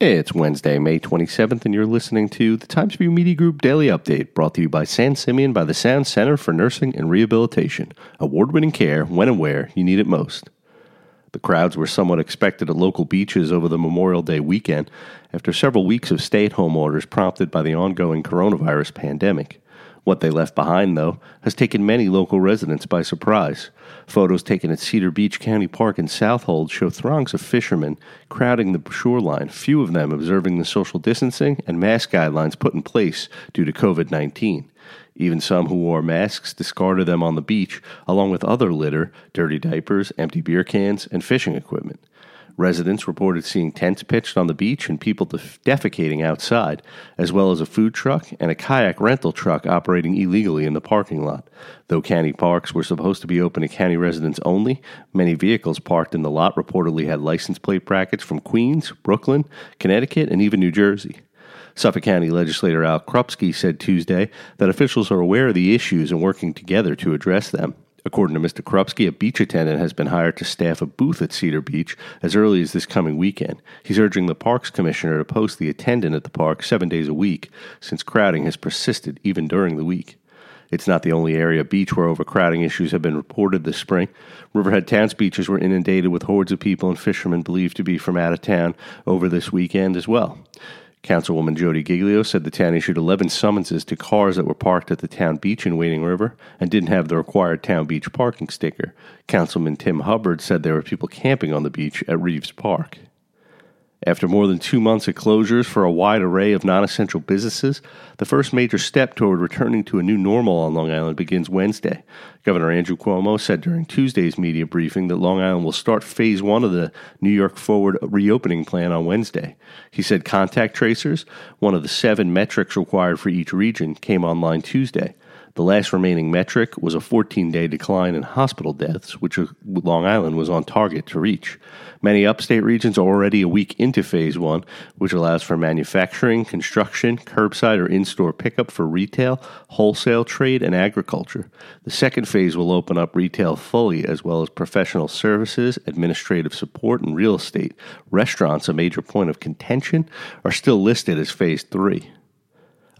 It's Wednesday, May 27th, and you're listening to the Times Review Media Group Daily Update, brought to you by San Simeon by the Sound Center for Nursing and Rehabilitation. Award winning care when and where you need it most. The crowds were somewhat expected at local beaches over the Memorial Day weekend after several weeks of stay at home orders prompted by the ongoing coronavirus pandemic. What they left behind, though, has taken many local residents by surprise. Photos taken at Cedar Beach County Park in Southold show throngs of fishermen crowding the shoreline, few of them observing the social distancing and mask guidelines put in place due to COVID 19. Even some who wore masks discarded them on the beach, along with other litter, dirty diapers, empty beer cans, and fishing equipment. Residents reported seeing tents pitched on the beach and people def- defecating outside, as well as a food truck and a kayak rental truck operating illegally in the parking lot. Though county parks were supposed to be open to county residents only, many vehicles parked in the lot reportedly had license plate brackets from Queens, Brooklyn, Connecticut, and even New Jersey. Suffolk County legislator Al Krupski said Tuesday that officials are aware of the issues and working together to address them. According to Mr. Krupski, a beach attendant has been hired to staff a booth at Cedar Beach as early as this coming weekend. He's urging the Parks Commissioner to post the attendant at the park seven days a week, since crowding has persisted even during the week. It's not the only area beach where overcrowding issues have been reported this spring. Riverhead Town's beaches were inundated with hordes of people and fishermen believed to be from out of town over this weekend as well. Councilwoman Jodi Giglio said the town issued 11 summonses to cars that were parked at the town beach in Wading River and didn't have the required town beach parking sticker. Councilman Tim Hubbard said there were people camping on the beach at Reeves Park. After more than two months of closures for a wide array of non essential businesses, the first major step toward returning to a new normal on Long Island begins Wednesday. Governor Andrew Cuomo said during Tuesday's media briefing that Long Island will start phase one of the New York Forward reopening plan on Wednesday. He said contact tracers, one of the seven metrics required for each region, came online Tuesday. The last remaining metric was a 14 day decline in hospital deaths, which uh, Long Island was on target to reach. Many upstate regions are already a week into phase one, which allows for manufacturing, construction, curbside or in store pickup for retail, wholesale trade, and agriculture. The second phase will open up retail fully, as well as professional services, administrative support, and real estate. Restaurants, a major point of contention, are still listed as phase three.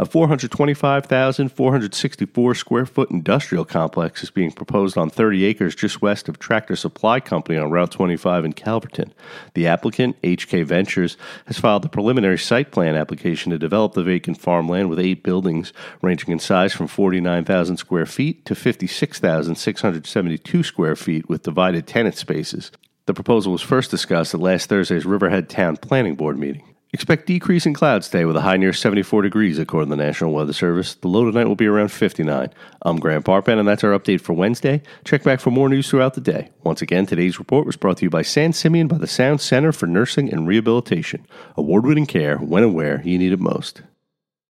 A 425,464 square foot industrial complex is being proposed on 30 acres just west of Tractor Supply Company on Route 25 in Calverton. The applicant, HK Ventures, has filed a preliminary site plan application to develop the vacant farmland with eight buildings ranging in size from 49,000 square feet to 56,672 square feet with divided tenant spaces. The proposal was first discussed at last Thursday's Riverhead Town Planning Board meeting. Expect decreasing clouds today with a high near 74 degrees, according to the National Weather Service. The low tonight will be around 59. I'm Grant Parpan, and that's our update for Wednesday. Check back for more news throughout the day. Once again, today's report was brought to you by San Simeon by the Sound Center for Nursing and Rehabilitation. Award winning care when and where you need it most.